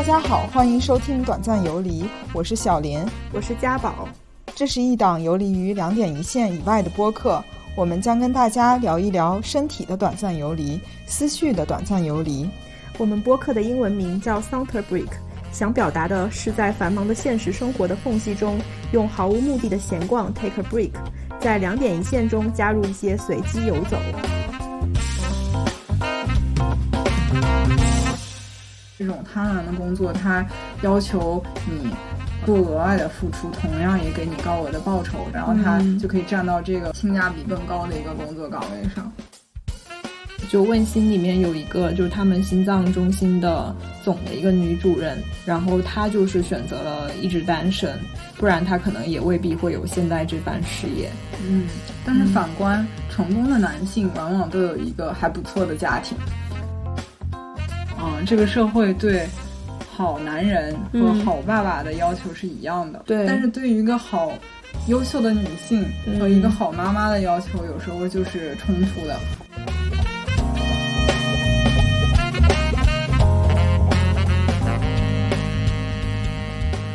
大家好，欢迎收听《短暂游离》，我是小林，我是家宝。这是一档游离于两点一线以外的播客，我们将跟大家聊一聊身体的短暂游离，思绪的短暂游离。我们播客的英文名叫 Saunter Break，想表达的是在繁忙的现实生活的缝隙中，用毫无目的的闲逛 take a break，在两点一线中加入一些随机游走。这种贪婪的工作，它要求你做额外的付出，同样也给你高额的报酬，然后他就可以站到这个性价比更高的一个工作岗位上。就问心里面有一个，就是他们心脏中心的总的一个女主人，然后她就是选择了一直单身，不然她可能也未必会有现在这番事业。嗯，但是反观成功的男性，往往都有一个还不错的家庭。嗯，这个社会对好男人和好爸爸的要求是一样的，对。但是对于一个好优秀的女性和一个好妈妈的要求，有时候就是冲突的。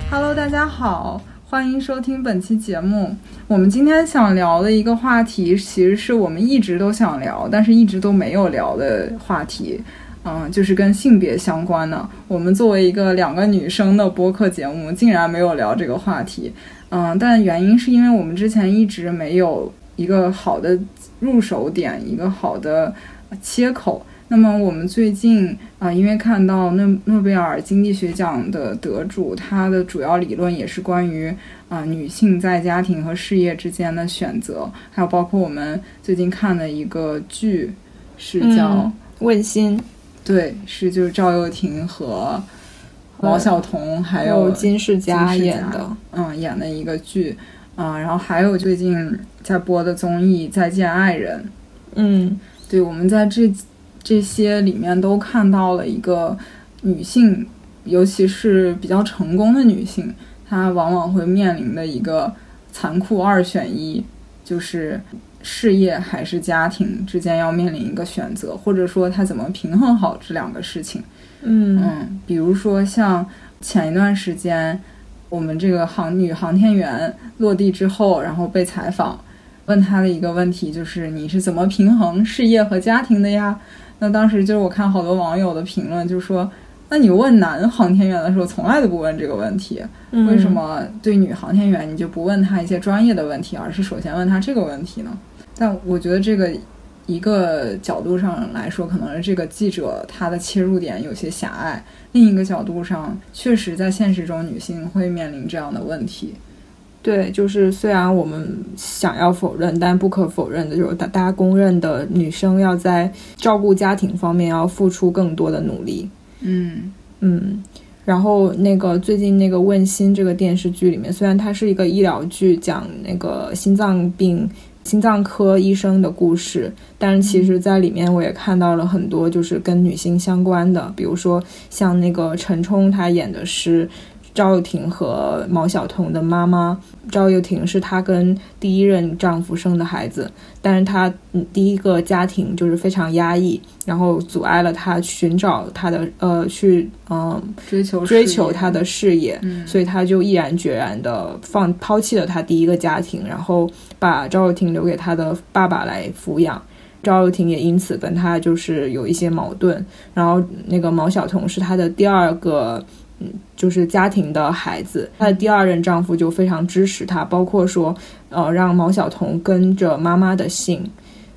Hello，大家好，欢迎收听本期节目。我们今天想聊的一个话题，其实是我们一直都想聊，但是一直都没有聊的话题。嗯，就是跟性别相关的。我们作为一个两个女生的播客节目，竟然没有聊这个话题。嗯，但原因是因为我们之前一直没有一个好的入手点，一个好的切口。那么我们最近啊，因为看到诺诺贝尔经济学奖的得主，他的主要理论也是关于啊女性在家庭和事业之间的选择，还有包括我们最近看的一个剧，是叫《问心》，对，是就是赵又廷和毛晓彤还有金世佳演的，嗯，演的一个剧，啊，然后还有最近在播的综艺《再见爱人》，嗯，对，我们在这。这些里面都看到了一个女性，尤其是比较成功的女性，她往往会面临的一个残酷二选一，就是事业还是家庭之间要面临一个选择，或者说他怎么平衡好这两个事情。嗯嗯，比如说像前一段时间，我们这个航女航天员落地之后，然后被采访，问他的一个问题就是你是怎么平衡事业和家庭的呀？那当时就是我看好多网友的评论，就说：“那你问男航天员的时候，从来都不问这个问题，为什么对女航天员你就不问他一些专业的问题，而是首先问他这个问题呢？”但我觉得这个一个角度上来说，可能是这个记者他的切入点有些狭隘；另一个角度上，确实在现实中女性会面临这样的问题。对，就是虽然我们想要否认，但不可否认的就是大大家公认的女生要在照顾家庭方面要付出更多的努力。嗯嗯，然后那个最近那个《问心》这个电视剧里面，虽然它是一个医疗剧，讲那个心脏病、心脏科医生的故事，但是其实在里面我也看到了很多就是跟女性相关的，比如说像那个陈冲，他演的是。赵又廷和毛晓彤的妈妈，赵又廷是她跟第一任丈夫生的孩子，但是她第一个家庭就是非常压抑，然后阻碍了她寻找她的呃去嗯追求追求她的事业，嗯，所以她就毅然决然的放抛弃了她第一个家庭，然后把赵又廷留给她的爸爸来抚养，赵又廷也因此跟她就是有一些矛盾，然后那个毛晓彤是她的第二个。嗯，就是家庭的孩子，她的第二任丈夫就非常支持她，包括说，呃，让毛晓彤跟着妈妈的姓，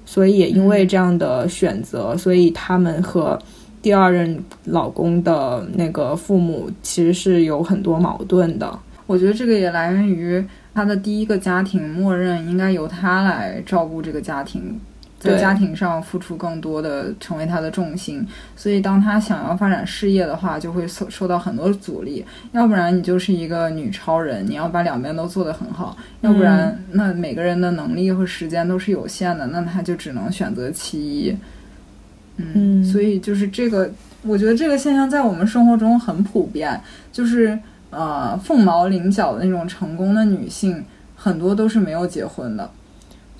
所以也因为这样的选择，所以他们和第二任老公的那个父母其实是有很多矛盾的。我觉得这个也来源于她的第一个家庭，默认应该由她来照顾这个家庭。在家庭上付出更多的，成为他的重心，所以当他想要发展事业的话，就会受受到很多阻力。要不然你就是一个女超人，你要把两边都做得很好；要不然，那每个人的能力和时间都是有限的，那他就只能选择其一。嗯，所以就是这个，我觉得这个现象在我们生活中很普遍，就是呃，凤毛麟角的那种成功的女性，很多都是没有结婚的。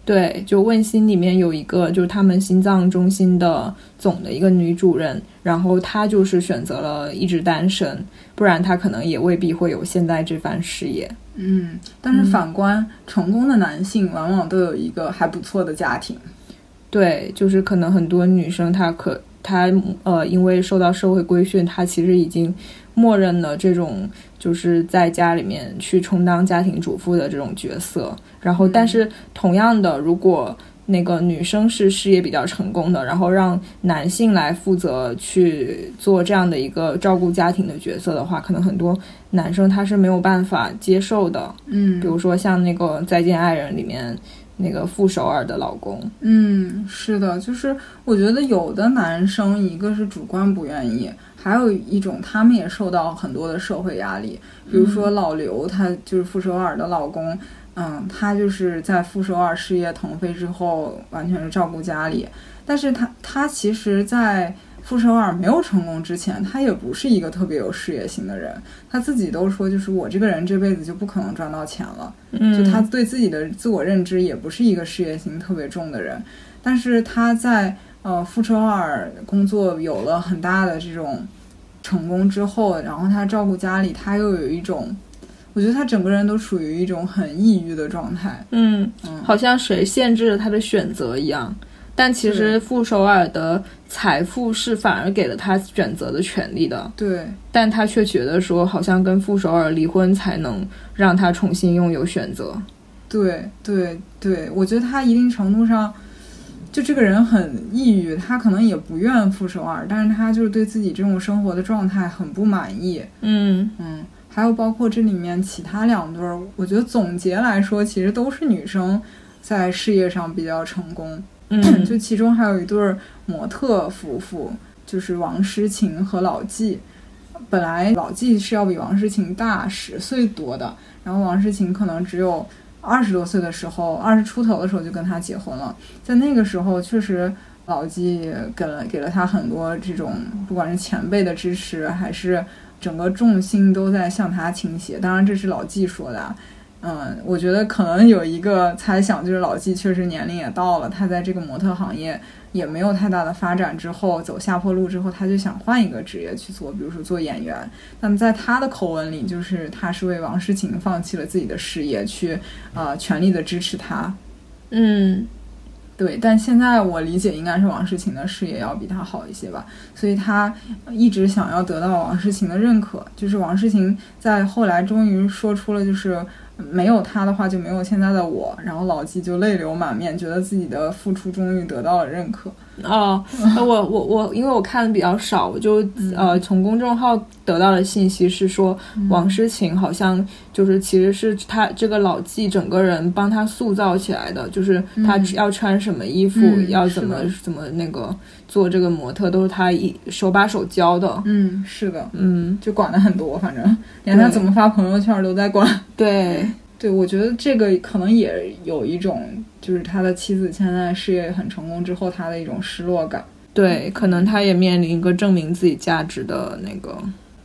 对，就《问心》里面有一个，就是他们心脏中心的总的一个女主任，然后她就是选择了一直单身，不然她可能也未必会有现在这番事业。嗯，但是反观成功的男性，往往都有一个还不错的家庭。对，就是可能很多女生她可她呃，因为受到社会规训，她其实已经默认的这种就是在家里面去充当家庭主妇的这种角色。然后，但是同样的，如果那个女生是事业比较成功的，然后让男性来负责去做这样的一个照顾家庭的角色的话，可能很多男生他是没有办法接受的。嗯比如说像那个《再见爱人》里面那个傅首尔的老公，嗯，是的，就是我觉得有的男生，一个是主观不愿意，还有一种他们也受到很多的社会压力。比如说老刘，他就是傅首尔的老公，嗯，他就是在傅首尔事业腾飞之后，完全是照顾家里。但是他他其实，在傅首尔没有成功之前，他也不是一个特别有事业心的人。他自己都说，就是我这个人这辈子就不可能赚到钱了。嗯，就他对自己的自我认知也不是一个事业心特别重的人，但是他在呃傅首尔工作有了很大的这种成功之后，然后他照顾家里，他又有一种，我觉得他整个人都处于一种很抑郁的状态。嗯，嗯，好像谁限制了他的选择一样。但其实傅首尔的财富是反而给了他选择的权利的，对，但他却觉得说，好像跟傅首尔离婚才能让他重新拥有选择。对，对，对，我觉得他一定程度上，就这个人很抑郁，他可能也不愿负首尔，但是他就是对自己这种生活的状态很不满意。嗯嗯，还有包括这里面其他两对儿，我觉得总结来说，其实都是女生在事业上比较成功。嗯，就其中还有一对儿模特夫妇，就是王诗晴和老纪。本来老纪是要比王诗晴大十岁多的，然后王诗晴可能只有二十多岁的时候，二十出头的时候就跟他结婚了。在那个时候，确实老纪给了给了他很多这种，不管是前辈的支持，还是整个重心都在向他倾斜。当然，这是老纪说的。嗯，我觉得可能有一个猜想，就是老纪确实年龄也到了，他在这个模特行业也没有太大的发展，之后走下坡路之后，他就想换一个职业去做，比如说做演员。那么在他的口吻里，就是他是为王诗晴放弃了自己的事业，去呃全力的支持他。嗯对，但现在我理解应该是王诗晴的事业要比他好一些吧，所以他一直想要得到王诗晴的认可。就是王诗晴在后来终于说出了，就是没有他的话就没有现在的我。然后老纪就泪流满面，觉得自己的付出终于得到了认可。哦，我我我，因为我看的比较少，我就呃从公众号得到的信息是说，王诗晴好像就是其实是他这个老纪整个人帮他塑造起来的，就是他嗯要穿什么衣服，嗯要怎么怎么那个做这个模特，都是他一手把手教的。嗯，是的，嗯，就管的很多，反正连他怎么发朋友圈都在管。对，对，我觉得这个可能也有一种，就是他的妻子现在事业很成功之后，他的一种失落感。对，可能他也面临一个证明自己价值的那个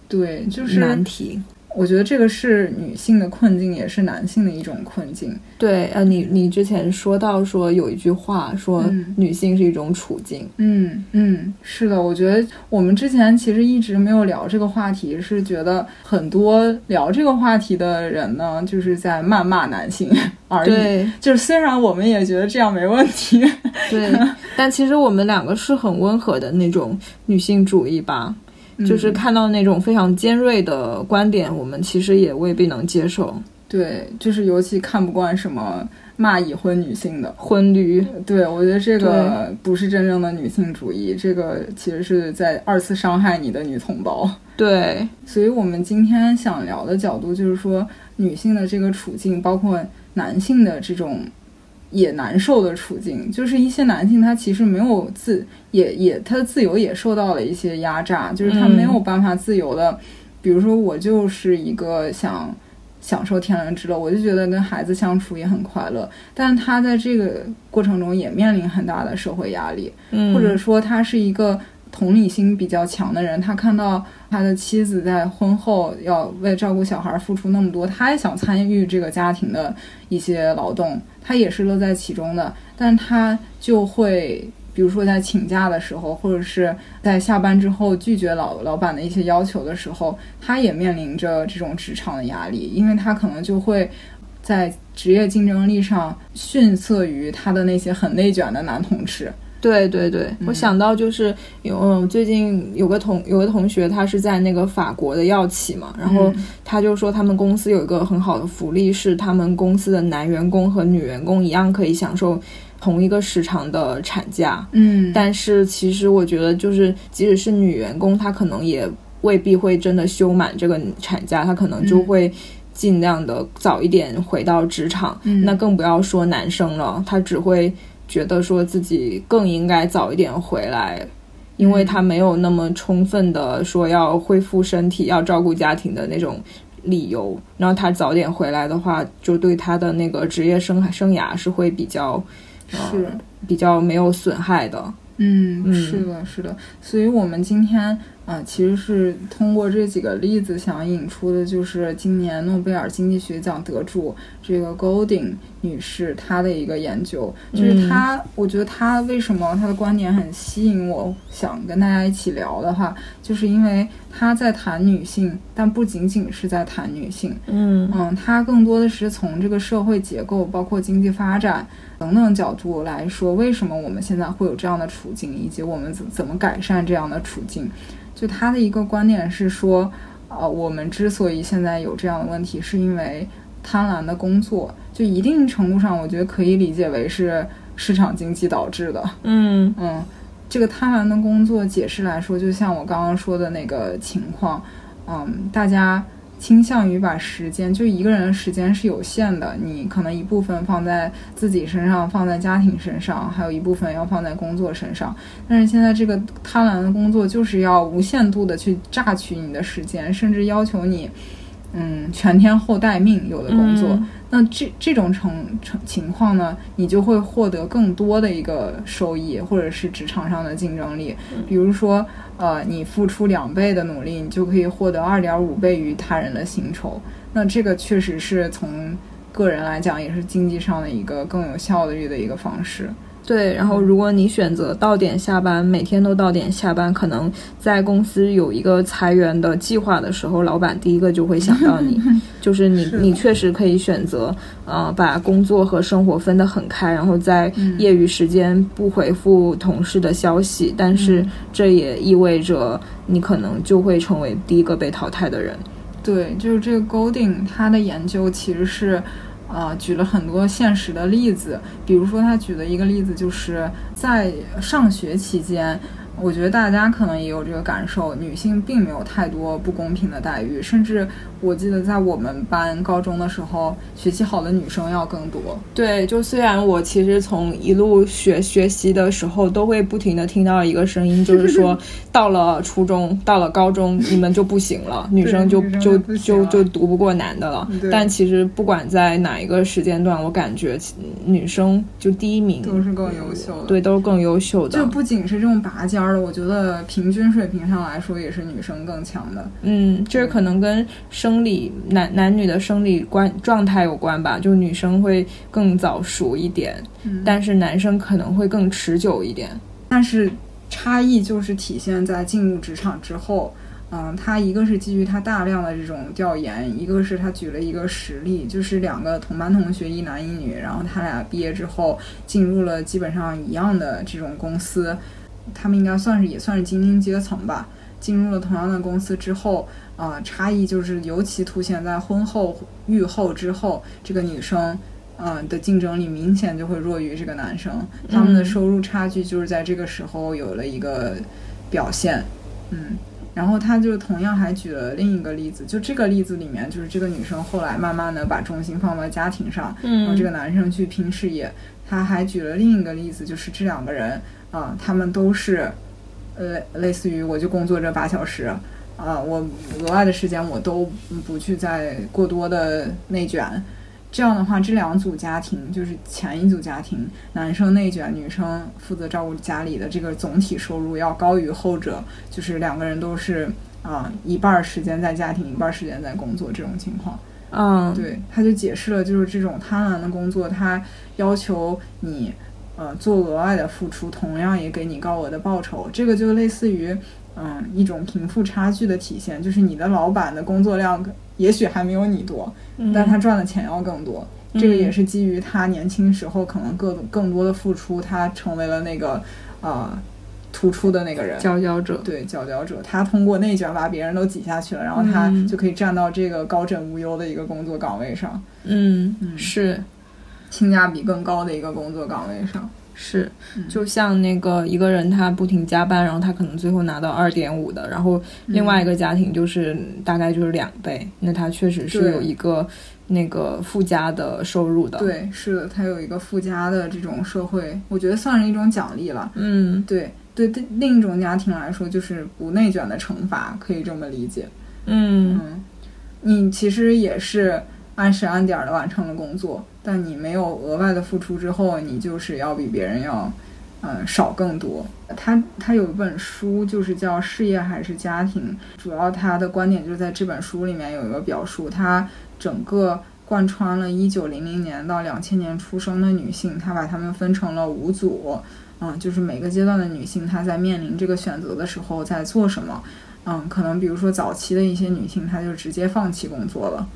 对，就是难题。我觉得这个是女性的困境，也是男性的一种困境。对，呃，你你之前说到说有一句话说嗯。女性是一种处境，嗯嗯，是的，我觉得我们之前其实一直没有聊这个话题，是觉得很多聊这个话题的人呢，就是在谩骂男性 而已。对。就是虽然我们也觉得这样没问题，对，但其实我们两个是很温和的那种女性主义吧，就是嗯看到那种非常尖锐的观点，我们其实也未必能接受。对，就是尤其看不惯什么骂已婚女性的。婚驴，对，我觉得这个不是真正的女性主义，这个其实是在二次伤害你的女同胞。对，所以我们今天想聊的角度就是说，女性的这个处境，包括男性的这种也难受的处境，就是一些男性他其实没有自，也也他的自由也受到了一些压榨，就是他嗯没有办法自由的，比如说我就是一个想。享受天伦之乐，我就觉得跟孩子相处也很快乐，但他在这个过程中也面临很大的社会压力，嗯，或者说他是一个同理心比较强的人，他看到他的妻子在婚后要为照顾小孩付出那么多，他也想参与这个家庭的一些劳动，他也是乐在其中的，但他就会。比如说在请假的时候，或者是在下班之后拒绝老老板的一些要求的时候，他也面临着这种职场的压力，因为他可能就会在职业竞争力上逊色于他的那些很内卷的男同事。对对对，我想到就是有嗯，最近有个同有个同学，他是在那个法国的药企嘛，然后他就说他们公司有一个很好的福利，是他们公司的男员工和女员工一样可以享受。同一个时长的产假，嗯，但是其实我觉得，就是即使是女员工，她可能也未必会真的休满这个产假，她可能就会尽量的早一点回到职场。那更不要说男生了，他只会觉得说自己更应该早一点回来，因为他没有那么充分的说要恢复身体、要照顾家庭的那种理由。然后他早点回来的话，就对他的那个职业生生涯是会比较。是比较没有损害的，嗯，是的，是的，所以我们今天。啊，其实是通过这几个例子想引出的，就是今年诺贝尔经济学奖得主这个 Golding 女士她的一个研究，就是她，我觉得她为什么她的观点很吸引我，想跟大家一起聊的话，就是因为她在谈女性，但不仅仅是在谈女性，嗯。嗯，她更多的是从这个社会结构，包括经济发展等等角度来说，为什么我们现在会有这样的处境，以及我们怎怎么改善这样的处境。就他的一个观点是说，呃，我们之所以现在有这样的问题，是因为贪婪的工作，就一定程度上，我觉得可以理解为是市场经济导致的。嗯嗯，这个贪婪的工作解释来说，就像我刚刚说的那个情况，嗯，大家。倾向于把时间，就一个人的时间是有限的，你可能一部分放在自己身上，放在家庭身上，还有一部分要放在工作身上。但是现在这个贪婪的工作就是要无限度的去榨取你的时间，甚至要求你，嗯，全天候待命，有的工作。那这这种成成情况呢，你就会获得更多的一个收益，或者是职场上的竞争力。比如说，呃，你付出两倍的努力，你就可以获得二点五倍于他人的薪酬。那这个确实是从个人来讲，也是经济上的一个更有效率的一个方式。对，然后如果你选择到点下班，每天都到点下班，可能在公司有一个裁员的计划的时候，老板第一个就会想到你，就是你，你确实可以选择，呃，把工作和生活分得很开，然后在业余时间不回复同事的消息，但是这也意味着你可能就会成为第一个被淘汰的人。对，就是这个 Golding 他的研究其实是。啊，举了很多现实的例子，比如说他举的一个例子，就是在上学期间。我觉得大家可能也有这个感受，女性并没有太多不公平的待遇，甚至我记得在我们班高中的时候，学习好的女生要更多。对，就虽然我其实从一路学学习的时候，都会不停的听到一个声音，就是说 到了初中，到了高中，你们就不行了，女生就就就就读不过男的了。但其实不管在哪一个时间段，我感觉女生就第一名都是更优秀的，对，都是更优秀的。就不仅是这种拔尖。我觉得平均水平上来说，也是女生更强的。嗯，这可能跟生理男男女的生理关状态有关吧。就女生会更早熟一点，但是男生可能会更持久一点。但是差异就是体现在进入职场之后。嗯，他一个是基于他大量的这种调研，一个是他举了一个实例，就是两个同班同学，一男一女，然后他俩毕业之后进入了基本上一样的这种公司。他们应该算是也算是精英阶层吧。进入了同样的公司之后，啊，差异就是尤其凸显在婚后育后之后，这个女生，嗯的竞争力明显就会弱于这个男生。他们的收入差距就是在这个时候有了一个表现。嗯，然后他就同样还举了另一个例子，就这个例子里面，就是这个女生后来慢慢的把重心放到家庭上，然后这个男生去拼事业。他还举了另一个例子，就是这两个人。啊，他们都是，呃，类似于我就工作这八小时，啊，我额外的时间我都不去再过多的内卷。这样的话，这两组家庭就是前一组家庭，男生内卷，女生负责照顾家里的这个总体收入要高于后者，就是两个人都是啊一半时间在家庭，一半时间在工作这种情况。嗯，对，他就解释了，就是这种贪婪的工作，他要求你呃做额外的付出，同样也给你高额的报酬。这个就类似于嗯一种贫富差距的体现，就是你的老板的工作量也许还没有你多，但他赚的钱要更多。这个也是基于他年轻时候可能更更多的付出，他成为了那个呃突出的那个人，佼佼者。对佼佼者。他通过内卷把别人都挤下去了，然后他就可以站到这个高枕无忧的一个工作岗位上，嗯，是性价比更高的一个工作岗位上。是，就像那个一个人他不停加班，然后他可能最后拿到二点五的，然后另外一个家庭就是大概就是两倍，那他确实是有一个那个附加的收入的。对，是的，他有一个附加的这种社会，我觉得算是一种奖励了。嗯，对对对，另一种家庭来说就是不内卷的惩罚，可以这么理解。嗯嗯，你其实也是按时按点儿的完成了工作。但你没有额外的付出之后，你就是要比别人要，嗯，少更多。他他有一本书，就是叫《事业还是家庭》，主要他的观点就是在这本书里面有一个表述，他整个贯穿了一九零零年到两千年出生的女性，他把她们分成了五组，嗯，就是每个阶段的女性她在面临这个选择的时候在做什么，嗯，可能比如说早期的一些女性，她就直接放弃工作了。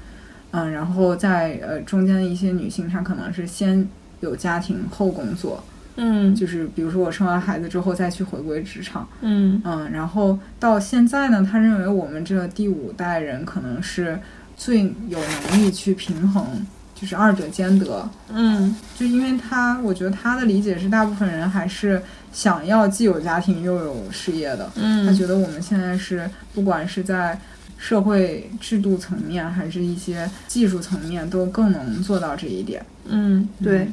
嗯，然后在呃中间的一些女性，她可能是先有家庭后工作，嗯，就是比如说我生完孩子之后再去回归职场，嗯。嗯，然后到现在呢，他认为我们这第五代人可能是最有能力去平衡，就是二者兼得，嗯，就因为他，我觉得他的理解是，大部分人还是想要既有家庭又有事业的，嗯，他觉得我们现在是不管是在。社会制度层面，还是一些技术层面，都更能做到这一点。嗯，对，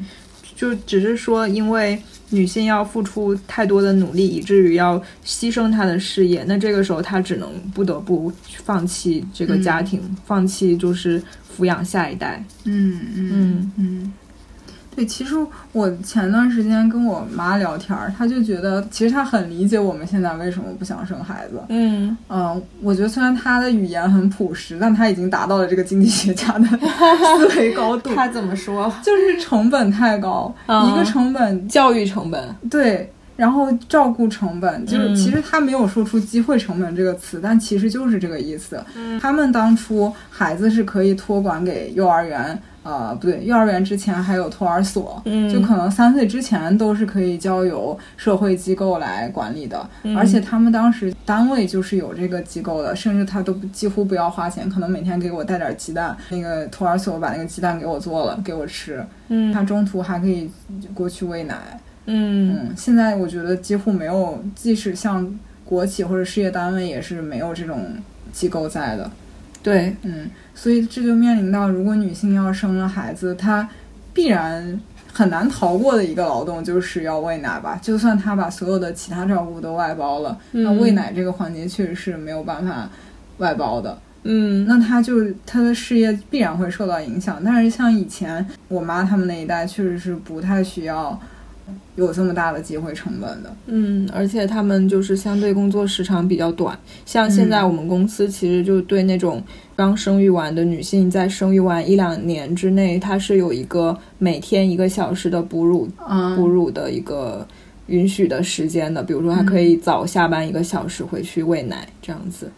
就只是说，因为女性要付出太多的努力，以至于要牺牲她的事业，那这个时候她只能不得不放弃这个家庭，放弃就是抚养下一代。嗯嗯嗯。对，其实我前段时间跟我妈聊天儿，她就觉得其实她很理解我们现在为什么不想生孩子。嗯嗯，我觉得虽然她的语言很朴实，但她已经达到了这个经济学家的 思维高度。她怎么说？就是成本太高，一个成本教育成本对，然后照顾成本就是其实他没有说出机会成本这个词，但其实就是这个意思。他们当初孩子是可以托管给幼儿园。呃，不对，幼儿园之前还有托儿所，就可能三岁之前都是可以交由社会机构来管理的，而且他们当时单位就是有这个机构的，甚至他都几乎不要花钱，可能每天给我带点鸡蛋，那个托儿所把那个鸡蛋给我做了给我吃，嗯，他中途还可以过去喂奶，嗯嗯，现在我觉得几乎没有，即使像国企或者事业单位也是没有这种机构在的。对，嗯，所以这就面临到，如果女性要生了孩子，她必然很难逃过的一个劳动就是要喂奶吧。就算她把所有的其他照顾都外包了，那喂奶这个环节确实是没有办法外包的。嗯，那她就她的事业必然会受到影响。但是像以前我妈他们那一代，确实是不太需要。有这么大的机会成本的，嗯，而且他们就是相对工作时长比较短。像现在我们公司其实就对那种刚生育完的女性，在生育完一两年之内，它是有一个每天一个小时的哺乳，哺乳的一个允许的时间的。比如说，她可以早下班一个小时回去喂奶这样子。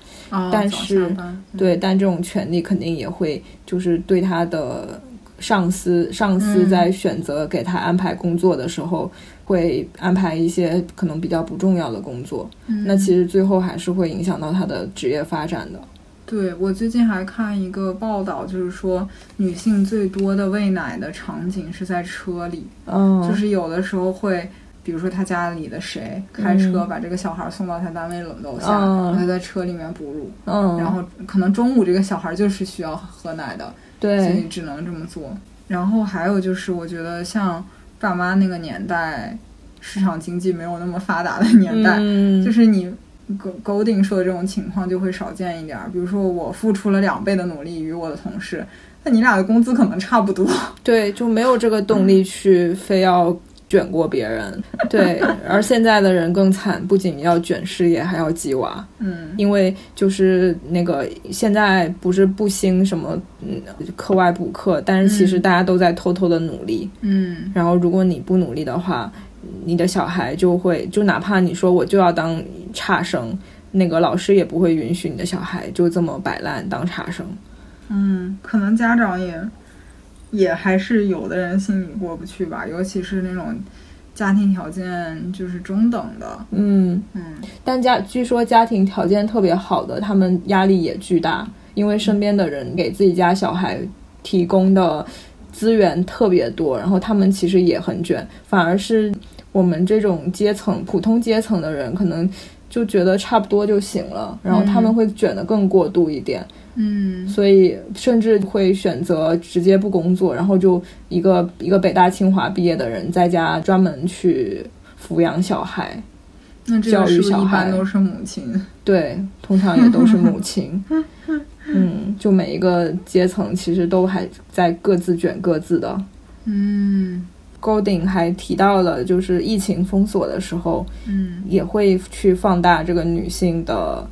但是，对，但这种权利肯定也会就是对她的。上司上司在选择给他安排工作的时候，会安排一些可能比较不重要的工作。那其实最后还是会影响到他的职业发展的。对我最近还看一个报道，就是说女性最多的喂奶的场景是在车里。嗯，就是有的时候会，比如说他家里的谁开车把这个小孩送到他单位楼下，他在车里面哺乳。嗯，然后可能中午这个小孩就是需要喝奶的。对，所以只能这么做。然后还有就是，我觉得像爸妈那个年代，市场经济没有那么发达的年代，就是你勾勾定说的这种情况就会少见一点。比如说，我付出了两倍的努力与我的同事，那你俩的工资可能差不多。对，就没有这个动力去非要卷过别人。对，而现在的人更惨，不仅要卷事业，还要鸡娃。嗯因为就是那个现在不是不兴什么嗯课外补课，但是其实嗯大家都在偷偷的努力。嗯然后如果你不努力的话，你的小孩就会就哪怕你说我就要当差生，那个老师也不会允许你的小孩就这么摆烂当差生。嗯，可能家长也也还是有的人心里过不去吧，尤其是那种家庭条件就是中等的。嗯，嗯但家据说家庭条件特别好的，他们压力也巨大，因为身边的人给自己家小孩提供的资源特别多，然后他们其实也很卷，反而是我们这种阶层普通阶层的人，可能就觉得差不多就行了，然后他们会卷得更过度一点，嗯所以甚至会选择直接不工作，然后就一个一个北大清华毕业的人在家专门去抚养小孩。那这教育小孩般都是母亲？对，通常也都是母亲。嗯，就每一个阶层其实都还在各自卷各自的。嗯 Golding 还提到了，就是疫情封锁的时候，嗯。也会去放大这个女性的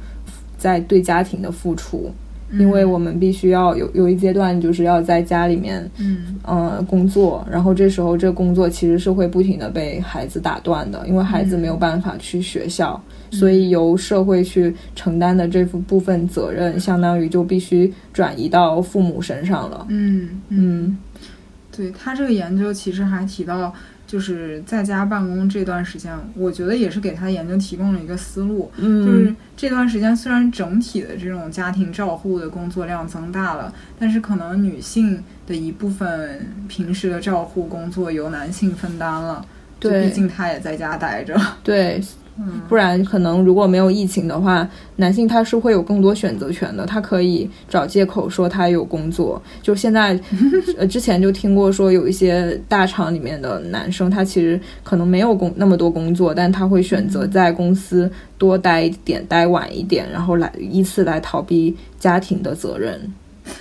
在对家庭的付出，因为我们必须要有有一阶段就是要在家里面嗯。呃工作，然后这时候这工作其实是会不停的被孩子打断的，因为孩子没有办法去学校，所以由社会去承担的这部分责任，相当于就必须转移到父母身上了。嗯。嗯对他这个研究其实还提到，就是在家办公这段时间，我觉得也是给他研究提供了一个思路，嗯，就是这段时间虽然整体的这种家庭照护的工作量增大了，但是可能女性的一部分平时的照护工作由男性分担了，对毕竟他也在家待着，对，嗯不然可能如果没有疫情的话，男性他是会有更多选择权的，他可以找借口说他有工作。就现在，呃，之前就听过说有一些大厂里面的男生，他其实可能没有工那么多工作，但他会选择在公司多待一点，待晚一点，然后来依次来逃避家庭的责任。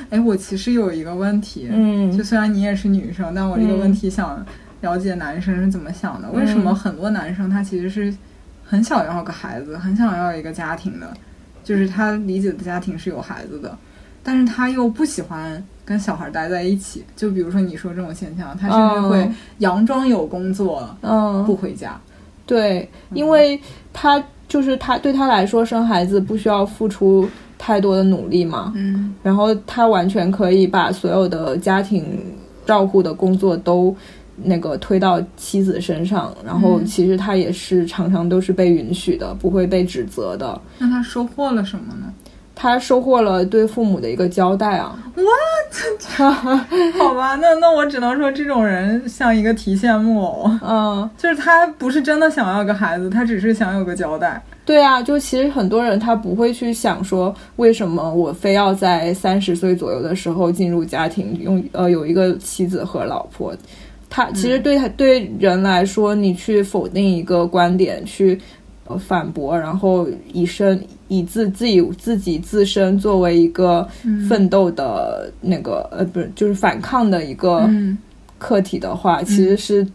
哎，我其实有一个问题，嗯就虽然你也是女生，但我这个嗯问题想了解男生是怎么想的。为什么很多男生他其实是很想要个孩子，很想要一个家庭的，就是他理解的家庭是有孩子的，但是他又不喜欢跟小孩待在一起。就比如说你说这种现象，他甚至会嗯佯装有工作嗯，不回家。对，因为他就是他对他来说，生孩子不需要付出太多的努力嘛，嗯然后他完全可以把所有的家庭照顾的工作都那个推到妻子身上，然后嗯其实他也是常常都是被允许的，不会被指责的。那他收获了什么呢？他收获了对父母的一个交代啊，好吧，那那我只能说这种人像一个提线木偶，嗯，就是他不是真的想要个孩子，他只是想有个交代。对啊，就其实很多人他不会去想说，为什么我非要在三十岁左右的时候进入家庭，用呃有一个妻子和老婆。他其实对他、对人来说，你去否定一个观点，去呃反驳，然后以身以自自己自己自身作为一个奋斗的那个、呃不是就是反抗的一个嗯。课题的话，其实是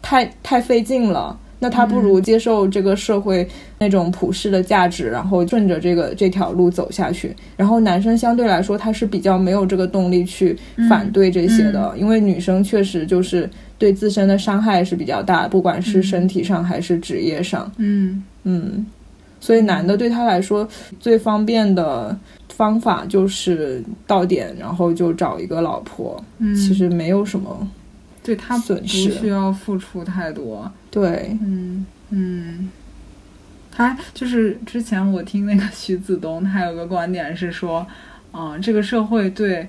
太太费劲了。那他不如接受这个社会那种普世的价值，然后顺着这个这条路走下去。然后男生相对来说他是比较没有这个动力去反对这些的，因为女生确实就是对自身的伤害是比较大，不管是身体上还是职业上。嗯嗯，所以男的对他来说最方便的方法就是到点，然后就找一个老婆。嗯，其实没有什么对他不损失。需要付出太多。对，嗯嗯，他就是之前我听那个徐子东，他有个观点是说，啊、这个社会对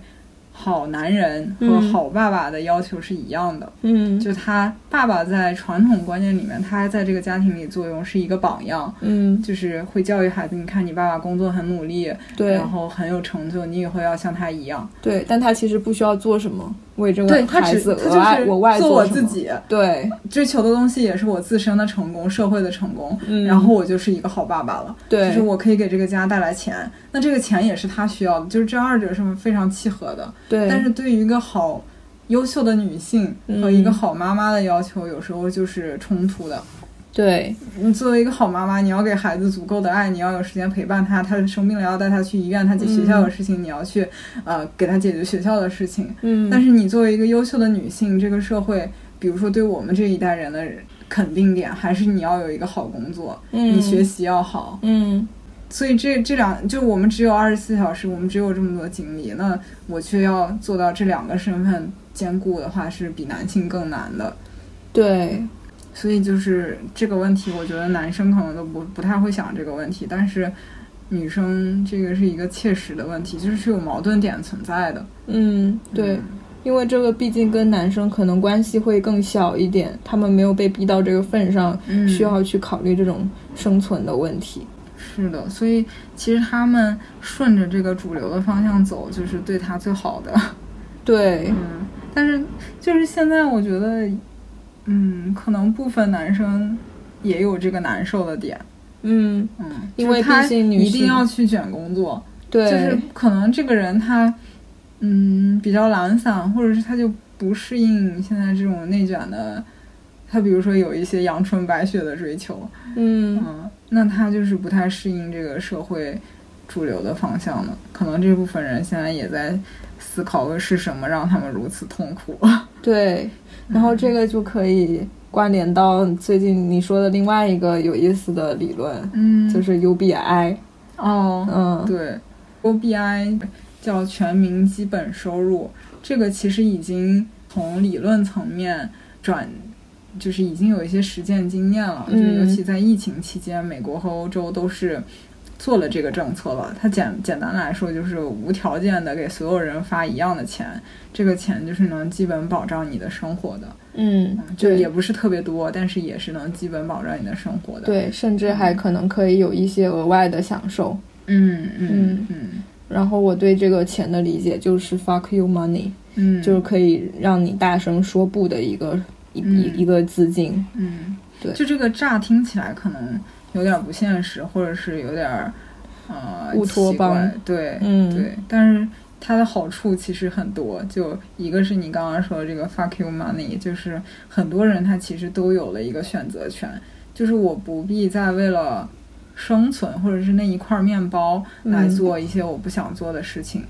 好男人和嗯。好爸爸的要求是一样的。嗯。就他爸爸在传统观念里面，他在这个家庭里作用是一个榜样，嗯，就是会教育孩子，你看你爸爸工作很努力，对。然后很有成就，你以后要像他一样。对，但他其实不需要做什么，为这个他只孩子他额外做我自己，对，追求的东西也是我自身的成功，社会的成功，嗯。然后我就是一个好爸爸了。对。就是我可以给这个家带来钱，那这个钱也是他需要的，就是这二者是非常契合的。对，但是对于一个好优秀的女性和一个好妈妈的要求，有时候就是冲突的。对你作为一个好妈妈，你要给孩子足够的爱，你要有时间陪伴他。他生病了要带他去医院，他学校的事情你要去呃给他解决学校的事情。嗯，但是你作为一个优秀的女性，这个社会，比如说对我们这一代人的肯定点，还是你要有一个好工作，嗯你学习要好。嗯所以这这两就我们只有二十四小时，我们只有这么多精力，那我却要做到这两个身份兼顾的话，是比男性更难的。对所以就是这个问题，我觉得男生可能都不不太会想这个问题，但是女生这个是一个切实的问题，就是是有矛盾点存在的。嗯对。因为这个毕竟跟男生可能关系会更小一点，他们没有被逼到这个份上，嗯需要去考虑这种生存的问题。是的，所以其实他们顺着这个主流的方向走，就是对他最好的。对，嗯，但是就是现在我觉得，嗯，可能部分男生也有这个难受的点。嗯，嗯，因为他一定要去卷工作，对，就是可能这个人他，嗯，比较懒散，或者是他就不适应现在这种内卷的。他比如说有一些阳春白雪的追求，嗯嗯，那他就是不太适应这个社会主流的方向的。可能这部分人现在也在思考的是什么让他们如此痛苦。对，然后这个就可以关联到最近你说的另外一个有意思的理论，嗯就是 UBI。哦，嗯，对，UBI 叫全民基本收入，这个其实已经从理论层面转，就是已经有一些实践经验了。嗯就尤其在疫情期间，美国和欧洲都是做了这个政策了。它简简单来说就是无条件的给所有人发一样的钱，这个钱就是能基本保障你的生活的。嗯，就也不是特别多，但是也是能基本保障你的生活的。，对，甚至还可能可以有一些额外的享受。嗯嗯嗯然后我对这个钱的理解就是 fuck you money，、嗯，就是可以让你大声说不的一个一、嗯一一个资金。嗯，对就这个乍听起来可能有点不现实，或者是有点儿呃乌托邦对，嗯对，但是它的好处其实很多，就一个是你刚刚说的这个 fuck you money，就是很多人他其实都有了一个选择权，就是我不必再为了生存或者是那一块面包来嗯做一些我不想做的事情，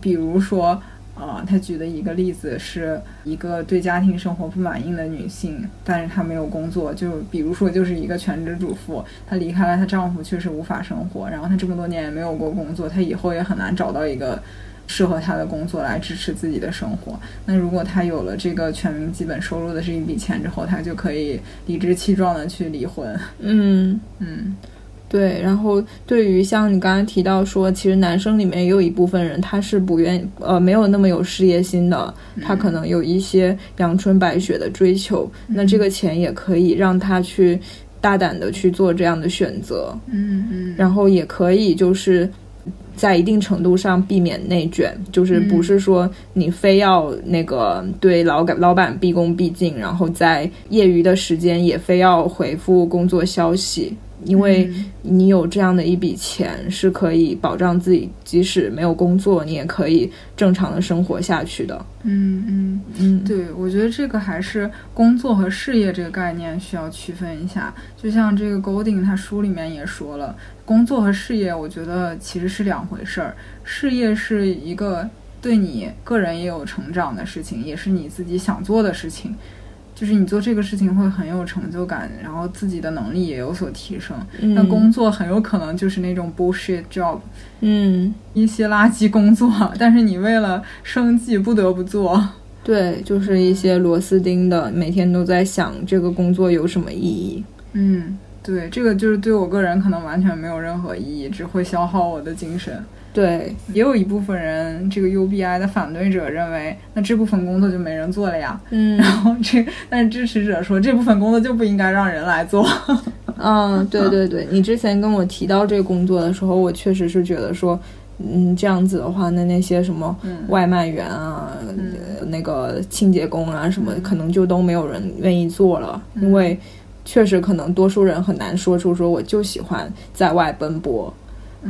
比如说。啊、他举的一个例子是一个对家庭生活不满意的女性，但是她没有工作，就比如说就是一个全职主妇，她离开了她丈夫，确实无法生活，然后她这么多年也没有过工作，她以后也很难找到一个适合她的工作来支持自己的生活。那如果她有了这个全民基本收入的这一笔钱之后，她就可以理直气壮的去离婚。嗯，嗯对。然后对于像你刚刚提到说，其实男生里面也有一部分人他是不愿呃没有那么有事业心的，他可能有一些阳春白雪的追求，那这个钱也可以让他去大胆的去做这样的选择。嗯嗯，然后也可以就是在一定程度上避免内卷，就是嗯不是说你非要那个对老板老板毕恭毕敬，然后在业余的时间也非要回复工作消息。因为嗯你有这样的一笔钱，是可以保障自己，即使没有工作，你也可以正常的生活下去的。嗯嗯。嗯，对，我觉得这个还是工作和事业这个概念需要区分一下。就像这个 Golding 他书里面也说了，工作和事业，我觉得其实是两回事儿。事业是一个对你个人也有成长的事情，也是你自己想做的事情。就是你做这个事情会很有成就感，然后自己的能力也有所提升。那嗯工作很有可能就是那种 bullshit job，嗯，一些垃圾工作，但是你为了生计不得不做。对，就是一些螺丝钉的，每天都在想这个工作有什么意义。嗯，对，这个就是对我个人可能完全没有任何意义，只会消耗我的精神。对，也有一部分人，这个 UBI 的反对者认为，那这部分工作就没人做了呀。嗯然后这，但是支持者说，这部分工作就不应该让人来做。嗯，对对对，你之前跟我提到这个工作的时候，我确实是觉得说，嗯，这样子的话，那那些什么嗯外卖员啊、呃那个清洁工啊什么，可能就都没有人愿意做了，因为确实可能多数人很难说出说我就喜欢在外奔波。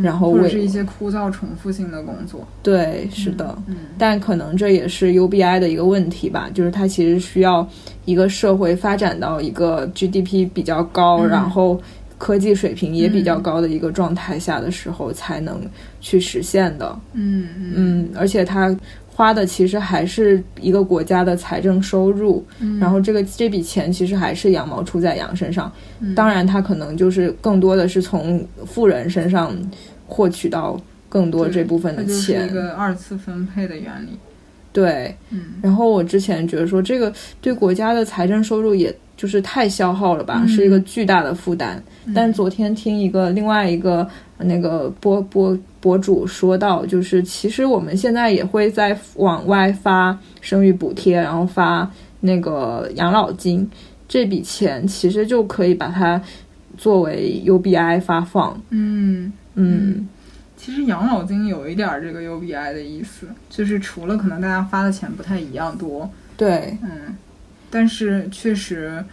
然后为或者是一些枯燥重复性的工作。对，是的，嗯但可能这也是 UBI 的一个问题吧，就是它其实需要一个社会发展到一个 GDP 比较高，嗯然后科技水平也比较高的一个状态下的时候才能去实现的。嗯嗯嗯，而且它花的其实还是一个国家的财政收入，嗯，然后这个这笔钱其实还是羊毛出在羊身上。嗯当然，它可能就是更多的是从富人身上获取到更多这部分的钱一。个二次分配的原理。对，嗯。然后我之前觉得说，这个对国家的财政收入也就是太消耗了吧，嗯。是一个巨大的负担。但昨天听一个另外一个那个播播博主说到，就是其实我们现在也会在往外发生育补贴，然后发那个养老金，这笔钱其实就可以把它作为 UBI 发放。嗯，嗯其实养老金有一点儿这个 UBI 的意思，就是除了可能大家发的钱不太一样多，对，嗯，但是确实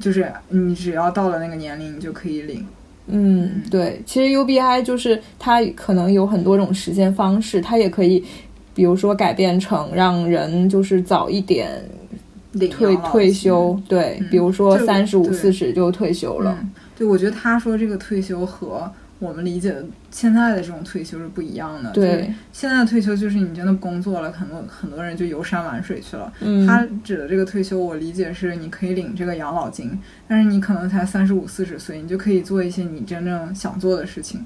就是你只要到了那个年龄，你就可以领。嗯，对，其实 UBI 就是它可能有很多种实现方式，它也可以，比如说改变成让人就是早一点退退休，对，嗯比如说三十五、四十就退休了。嗯，对，我觉得他说这个退休和我们理解的现在的这种退休是不一样的。对，现在的退休就是你真的工作了，很多很多人就游山玩水去了。嗯，他指的这个退休，我理解是你可以领这个养老金，但是你可能才三十五、四十岁，你就可以做一些你真正想做的事情。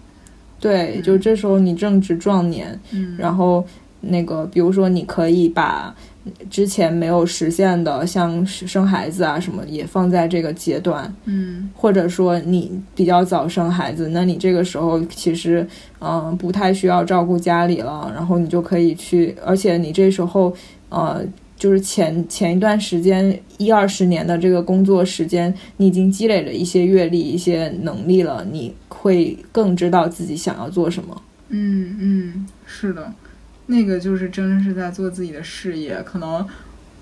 对，嗯就这时候你正值壮年，嗯然后那个比如说你可以把之前没有实现的，像生孩子啊什么，也放在这个阶段。嗯或者说你比较早生孩子，那你这个时候其实嗯、呃不太需要照顾家里了，然后你就可以去，而且你这时候呃就是前前一段时间一二十年的这个工作时间，你已经积累了一些阅历、一些能力了，你会更知道自己想要做什么。嗯嗯，是的，那个就是真的是在做自己的事业。可能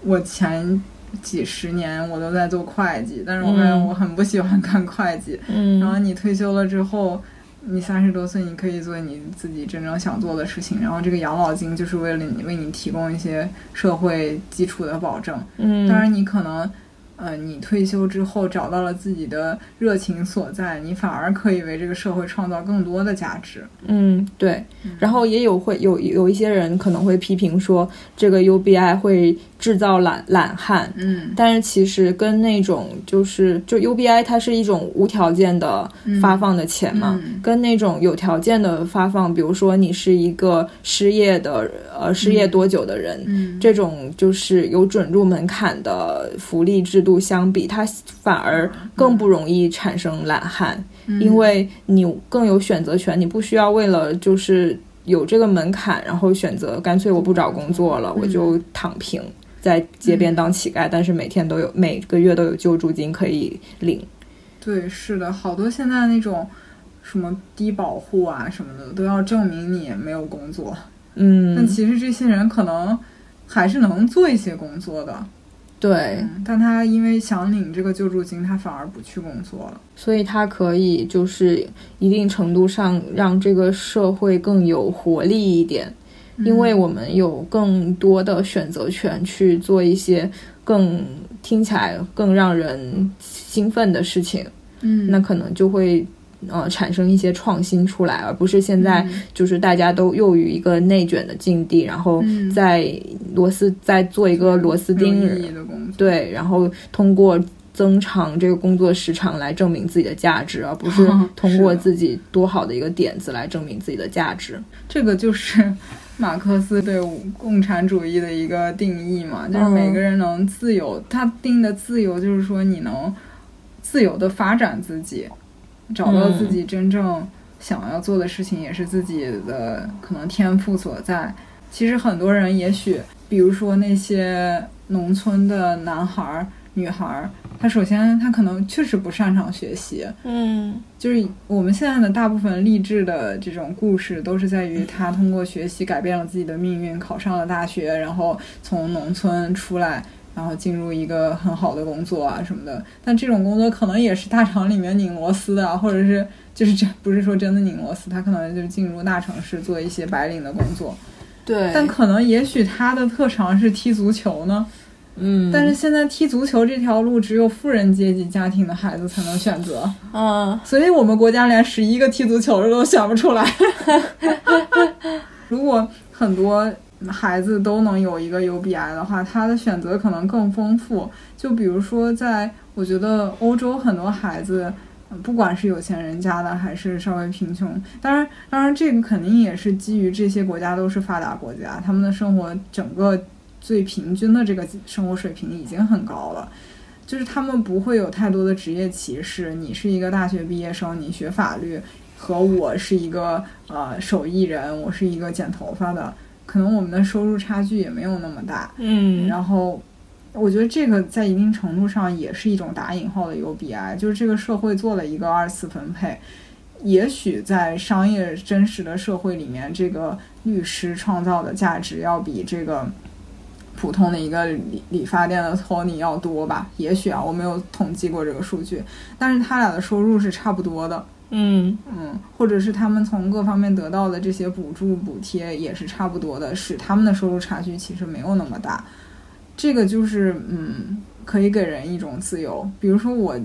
我前几十年我都在做会计，但是我发现嗯我很不喜欢干会计。嗯然后你退休了之后，你三十多岁，你可以做你自己真正想做的事情。然后这个养老金就是为了你为你提供一些社会基础的保证。嗯，当然，你可能。呃，你退休之后找到了自己的热情所在，你反而可以为这个社会创造更多的价值。嗯，对，然后也有会有有一些人可能会批评说，这个 UBI 会制造懒懒汉，嗯。但是其实跟那种就是就 UBI 它是一种无条件的发放的钱嘛，嗯。跟那种有条件的发放，比如说你是一个失业的呃失业多久的人，嗯，这种就是有准入门槛的福利制度相比，它反而更不容易产生懒汉，嗯因为你更有选择权，你不需要为了就是有这个门槛，然后选择干脆我不找工作了，嗯我就躺平。在街边当乞丐，但是每天都有每个月都有救助金可以领。对，是的，好多现在那种什么低保户啊什么的，都要证明你没有工作。嗯但嗯，其实这些人可能还是能做一些工作的，对，嗯，但他因为想领这个救助金，他反而不去工作了。所以他可以就是一定程度上让这个社会更有活力一点。因为我们有更多的选择权去做一些更听起来更让人兴奋的事情，嗯，那可能就会呃产生一些创新出来，而不是现在嗯就是大家都囿于一个内卷的境地，然后嗯在螺丝再做一个螺丝钉的工作。对，然后通过增长这个工作时长来证明自己的价值，而不是 通过自己多好的一个点子来证明自己的价值。这个就是 马克思对共产主义的一个定义嘛，就是嗯每个人能自由，他定的自由就是说你能自由的发展自己，找到自己真正想要做的事情，也是自己的可能天赋所在。其实很多人也许，比如说那些农村的男孩儿、女孩儿，他首先他可能确实不擅长学习，嗯就是我们现在的大部分励志的这种故事，都是在于他通过学习改变了自己的命运，考上了大学，然后从农村出来，然后进入一个很好的工作啊什么的。但这种工作可能也是大厂里面拧螺丝的，或者是就是这不是说真的拧螺丝，他可能就是进入大城市做一些白领的工作。对，但可能也许他的特长是踢足球呢。嗯，但是现在踢足球这条路只有富人阶级家庭的孩子才能选择，嗯，所以我们国家连十一个踢足球的都选不出来。如果很多孩子都能有一个 UBI 的话，他的选择可能更丰富。就比如说，在我觉得欧洲很多孩子，不管是有钱人家的还是稍微贫穷，当然，当然这个肯定也是基于这些国家都是发达国家，他们的生活整个。最平均的这个生活水平已经很高了，就是他们不会有太多的职业歧视。你是一个大学毕业生，你学法律，和我是一个呃手艺人，我是一个剪头发的，可能我们的收入差距也没有那么大。嗯，然后我觉得这个在一定程度上也是一种打引号的 UBI，就是这个社会做了一个二次分配。也许在商业真实的社会里面，这个律师创造的价值要比这个。普通的一个理理发店的托尼要多吧？也许啊，我没有统计过这个数据，但是他俩的收入是差不多的。嗯嗯，或者是他们从各方面得到的这些补助补贴也是差不多的，使他们的收入差距其实没有那么大。这个就是嗯，可以给人一种自由。比如说我，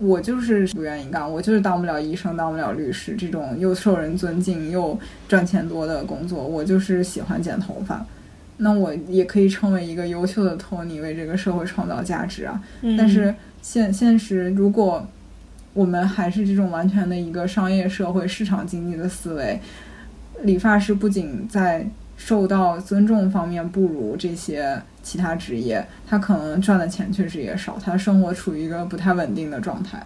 我就是不愿意干，我就是当不了医生，当不了律师这种又受人尊敬又赚钱多的工作，我就是喜欢剪头发。那我也可以成为一个优秀的托尼，为这个社会创造价值啊。但是现现实，如果我们还是这种完全的一个商业社会、市场经济的思维，理发师不仅在受到尊重方面不如这些其他职业，他可能赚的钱确实也少，他的生活处于一个不太稳定的状态。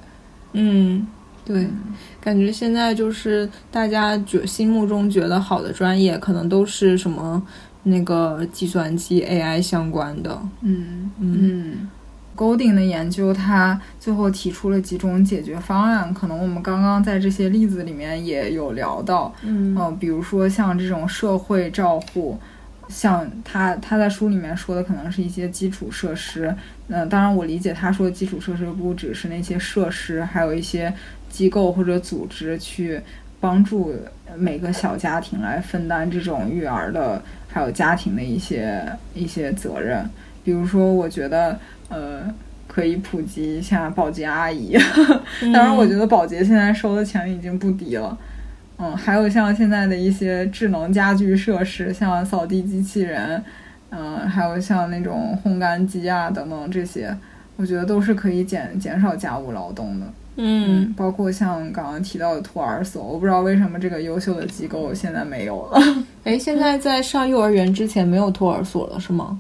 嗯，对，感觉现在就是大家觉心目中觉得好的专业，可能都是什么。那个计算机 AI 相关的，嗯嗯，Golding 的研究，他最后提出了几种解决方案，可能我们刚刚在这些例子里面也有聊到，嗯，比如说像这种社会照护，像他他在书里面说的可能是一些基础设施，嗯，当然我理解他说的基础设施不只是那些设施，还有一些机构或者组织去帮助每个小家庭来分担这种育儿的。还有家庭的一些一些责任，比如说，我觉得呃，可以普及一下保洁阿姨。当然，我觉得保洁现在收的钱已经不低了。嗯，还有像现在的一些智能家居设施，像扫地机器人，嗯，还有像那种烘干机啊等等这些，我觉得都是可以减减少家务劳动的。嗯，包括像刚刚提到的托儿所，我不知道为什么这个优秀的机构现在没有了。哎，现在在上幼儿园之前没有托儿所了是吗？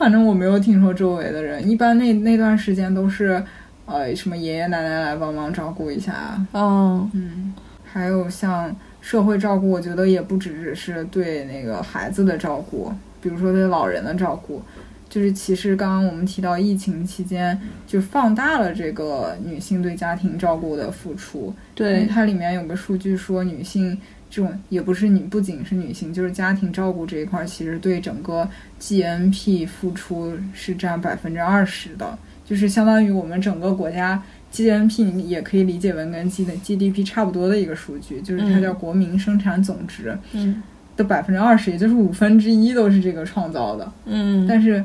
反正我没有听说周围的人，一般那那段时间都是，呃，什么爷爷奶奶来帮忙照顾一下。哦嗯，还有像社会照顾，我觉得也不只只是对那个孩子的照顾，比如说对老人的照顾。就是其实刚刚我们提到疫情期间，就放大了这个女性对家庭照顾的付出。对，它里面有个数据说，女性这种也不是你，不仅是女性，就是家庭照顾这一块，其实对整个 GNP 付出是占百分之二十的，就是相当于我们整个国家 GNP 也可以理解为跟 G 的 GDP 差不多的一个数据，就是它叫国民生产总值。嗯。的百分之二十，也就是五分之一都是这个创造的。嗯。但是。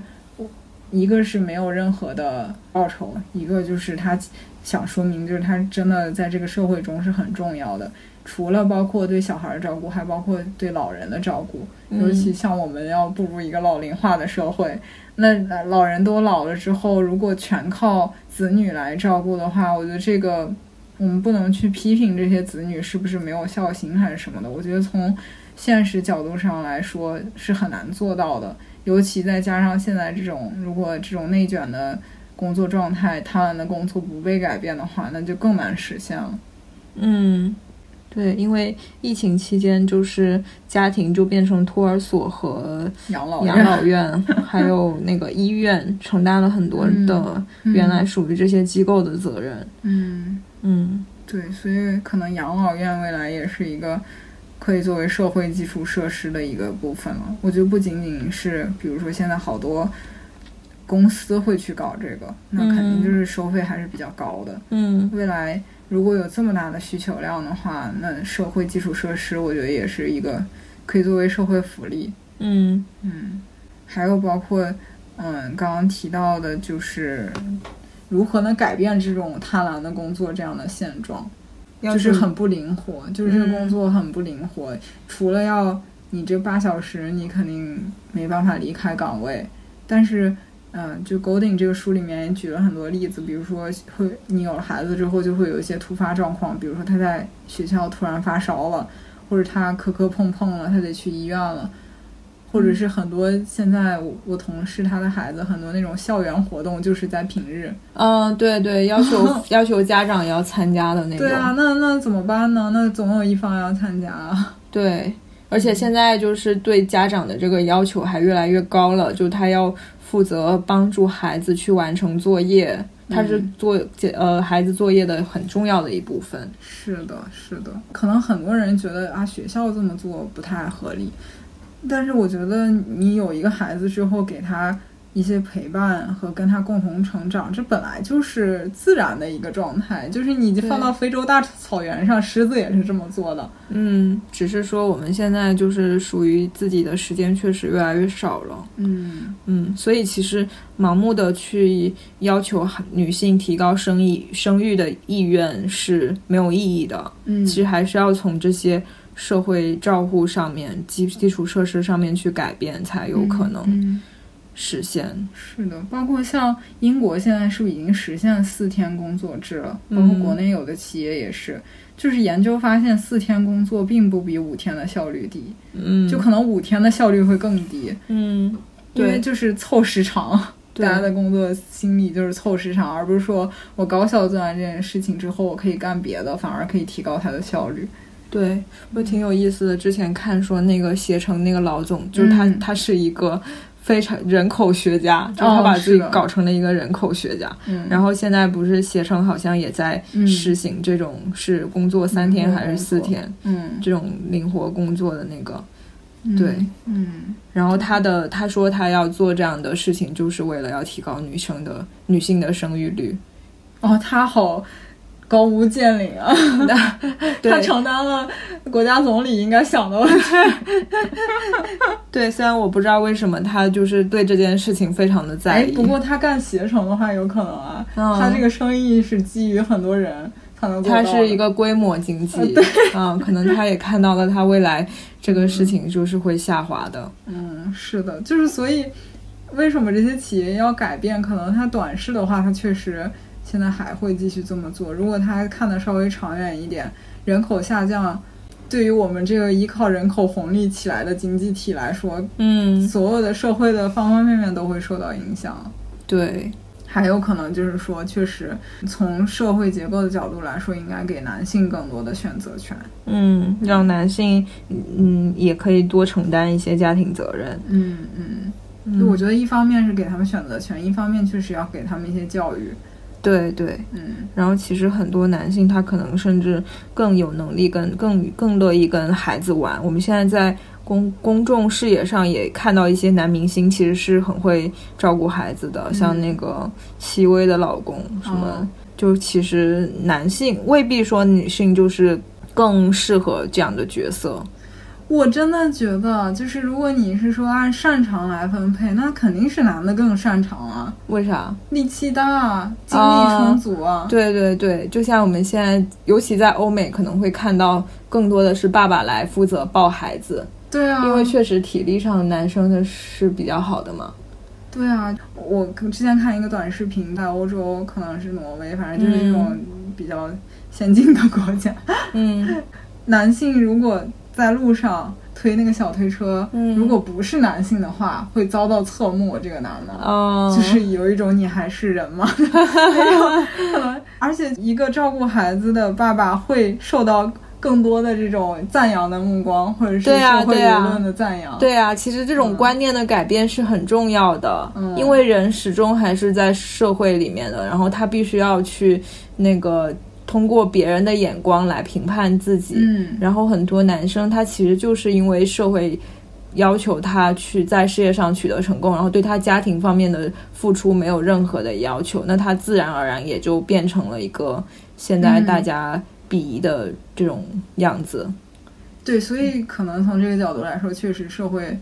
一个是没有任何的报酬，一个就是他想说明，就是他真的在这个社会中是很重要的。除了包括对小孩的照顾，还包括对老人的照顾。尤其像我们要步入一个老龄化的社会，那老人都老了之后，如果全靠子女来照顾的话，我觉得这个我们不能去批评这些子女是不是没有孝心还是什么的。我觉得从现实角度上来说是很难做到的。尤其再加上现在这种，如果这种内卷的工作状态，贪婪的工作不被改变的话，那就更难实现了。嗯，对，因为疫情期间，就是家庭就变成托儿所和养老养老院，还有那个医院承担了很多的原来属于这些机构的责任。嗯嗯，对，所以可能养老院未来也是一个。可以作为社会基础设施的一个部分了。我觉得不仅仅是，比如说现在好多公司会去搞这个，那肯定就是收费还是比较高的。嗯。未来如果有这么大的需求量的话，那社会基础设施我觉得也是一个可以作为社会福利。嗯。嗯，还有包括嗯刚刚提到的，就是如何能改变这种贪婪的工作这样的现状，就是很不灵活，就是这个工作很不灵活，除了要你这八小时，你肯定没办法离开岗位，但是。嗯，就 Golding 这个书里面也举了很多例子，比如说会你有了孩子之后就会有一些突发状况，比如说他在学校突然发烧了，或者他磕磕碰碰了，他得去医院了，或者是很多现在我我同事他的孩子很多那种校园活动就是在平日，嗯，对对，要求 要求家长也要参加的那种。对啊，那那怎么办呢？那总有一方要参加啊。对，而且现在就是对家长的这个要求还越来越高了，就他要。负责帮助孩子去完成作业，他是做呃孩子作业的很重要的一部分。是的，是的。可能很多人觉得啊，学校这么做不太合理，但是我觉得你有一个孩子之后，给他。一些陪伴和跟他共同成长，这本来就是自然的一个状态。就是你放到非洲大草原上，狮子也是这么做的。嗯，只是说我们现在就是属于自己的时间确实越来越少了。嗯嗯，所以其实盲目的去要求女性提高生育生育的意愿是没有意义的。嗯，其实还是要从这些社会照护上面、基基础设施上面去改变，才有可能。实现是的，包括像英国现在是不是已经实现四天工作制了？包括国内有的企业也是，就是研究发现四天工作并不比五天的效率低，嗯，就可能五天的效率会更低，嗯，因为就是凑时长，大家的工作心理就是凑时长，而不是说我高效做完这件事情之后，我可以干别的，反而可以提高它的效率。对，我挺有意思的。之前看说那个携程那个老总，就是他，他是一个。非常人口学家，就他把自己搞成了一个人口学家。嗯，然后现在不是携程好像也在实行这种是工作三天还是四天，嗯，这种灵活工作的那个，对，嗯。然后他的他说他要做这样的事情，就是为了要提高女生的女性的生育率。哦，他好。高屋建瓴啊！他承担了国家总理应该想的问题。对，虽然我不知道为什么他就是对这件事情非常的在意。不过他干携程的话，有可能啊，他这个生意是基于很多人才能。他是一个规模经济，嗯，可能他也看到了他未来这个事情就是会下滑的。嗯，是的，就是所以为什么这些企业要改变？可能它短视的话，它确实。现在还会继续这么做。如果他看的稍微长远一点，人口下降，对于我们这个依靠人口红利起来的经济体来说，嗯，所有的社会的方方面面都会受到影响。对，还有可能就是说，确实从社会结构的角度来说，应该给男性更多的选择权。嗯，让男性嗯也可以多承担一些家庭责任。嗯嗯，就我觉得一方面是给他们选择权，一方面确实要给他们一些教育。对对，嗯，然后其实很多男性他可能甚至更有能力跟更更乐意跟孩子玩。我们现在在公公众视野上也看到一些男明星其实是很会照顾孩子的，像那个戚薇的老公什么，就其实男性未必说女性就是更适合这样的角色。我真的觉得，就是如果你是说按擅长来分配，那肯定是男的更擅长啊。为啥？力气大，精力充足啊。对对对，就像我们现在，尤其在欧美，可能会看到更多的是爸爸来负责抱孩子。对啊，因为确实体力上男生的是比较好的嘛。对啊，我之前看一个短视频，在欧洲可能是挪威，反正就是这种比较先进的国家。嗯，男性如果。在路上推那个小推车，嗯，如果不是男性的话，会遭到侧目。这个男的，哦，就是有一种你还是人吗？而且一个照顾孩子的爸爸会受到更多的这种赞扬的目光，或者是社会舆论的赞扬。对啊，其实这种观念的改变是很重要的，因为人始终还是在社会里面的，然后他必须要去那个。通过别人的眼光来评判自己，嗯，然后很多男生他其实就是因为社会要求他去在事业上取得成功，然后对他家庭方面的付出没有任何的要求，那他自然而然也就变成了一个现在大家鄙夷的这种样子。对，所以可能从这个角度来说，确实社会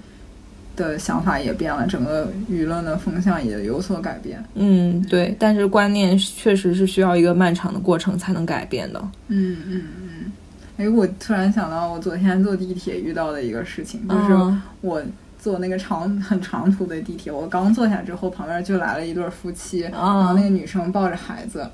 的想法也变了，整个舆论的风向也有所改变。嗯，对，但是观念确实是需要一个漫长的过程才能改变的。嗯嗯嗯。哎，我突然想到，我昨天坐地铁遇到的一个事情，就是我坐那个长很长途的地铁，我刚坐下之后，旁边就来了一对夫妻，然后那个女生抱着孩子。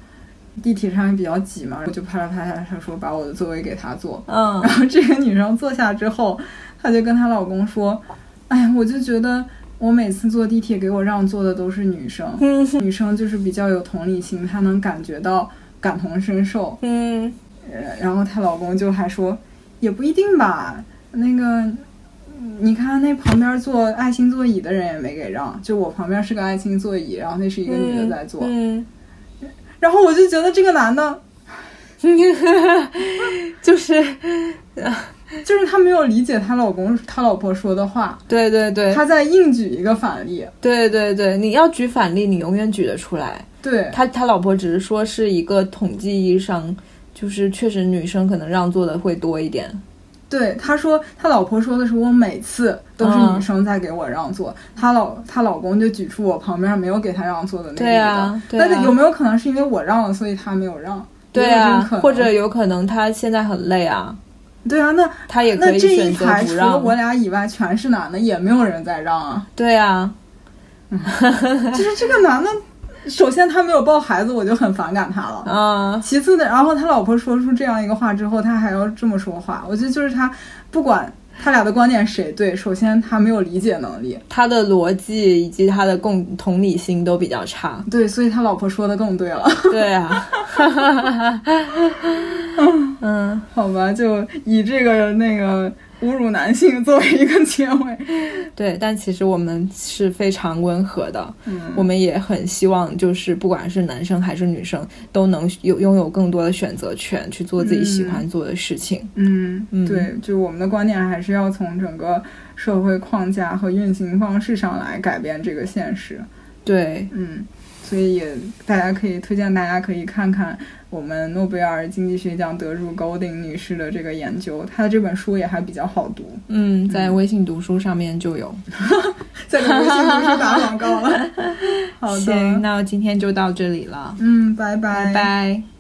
地铁上面比较挤嘛，我就拍了拍他，他说把我的座位给他坐。嗯，然后这个女生坐下之后，她就跟她老公说：“哎呀，我就觉得我每次坐地铁给我让座的都是女生，女生就是比较有同理心，她能感觉到感同身受。”嗯，然后她老公就还说：“也不一定吧，那个你看那旁边坐爱心座椅的人也没给让，就我旁边是个爱心座椅，然后那是一个女的在坐。”嗯。然后我就觉得这个男的，就是，就是他没有理解他老公他老婆说的话。对对对，他在硬举一个反例。对对对，你要举反例，你永远举得出来。对他，他老婆只是说是一个统计意义上，就是确实女生可能让座的会多一点。对，他说他老婆说的是我每次都是女生在给我让座，他老他老公就举出我旁边没有给他让座的那个女的，那有没有可能是因为我让了，所以他没有让？对啊，或者有可能他现在很累啊。对啊，那他也可以选择不让。除了我俩以外全是男的，也没有人在让啊。对啊，就是这个男的。首先，他没有抱孩子，我就很反感他了。啊，其次呢，然后他老婆说出这样一个话之后，他还要这么说话，我觉得就是他不管他俩的观点谁对，首先他没有理解能力，他的逻辑以及他的共同理心都比较差。对，所以他老婆说的更对了。对啊，嗯，好吧，就以这个那个。侮辱男性作为一个结尾，对，但其实我们是非常温和的，嗯，我们也很希望，就是不管是男生还是女生，都能有拥有更多的选择权，去做自己喜欢做的事情。嗯，对，就我们的观点还是要从整个社会框架和运行方式上来改变这个现实。对，嗯。所以也，大家可以推荐，大家可以看看我们诺贝尔经济学奖得主 Golding 女士的这个研究，她的这本书也还比较好读。嗯，在微信读书上面就有，在微信读书打广告了。好的，行，那今天就到这里了。嗯，拜拜，拜拜。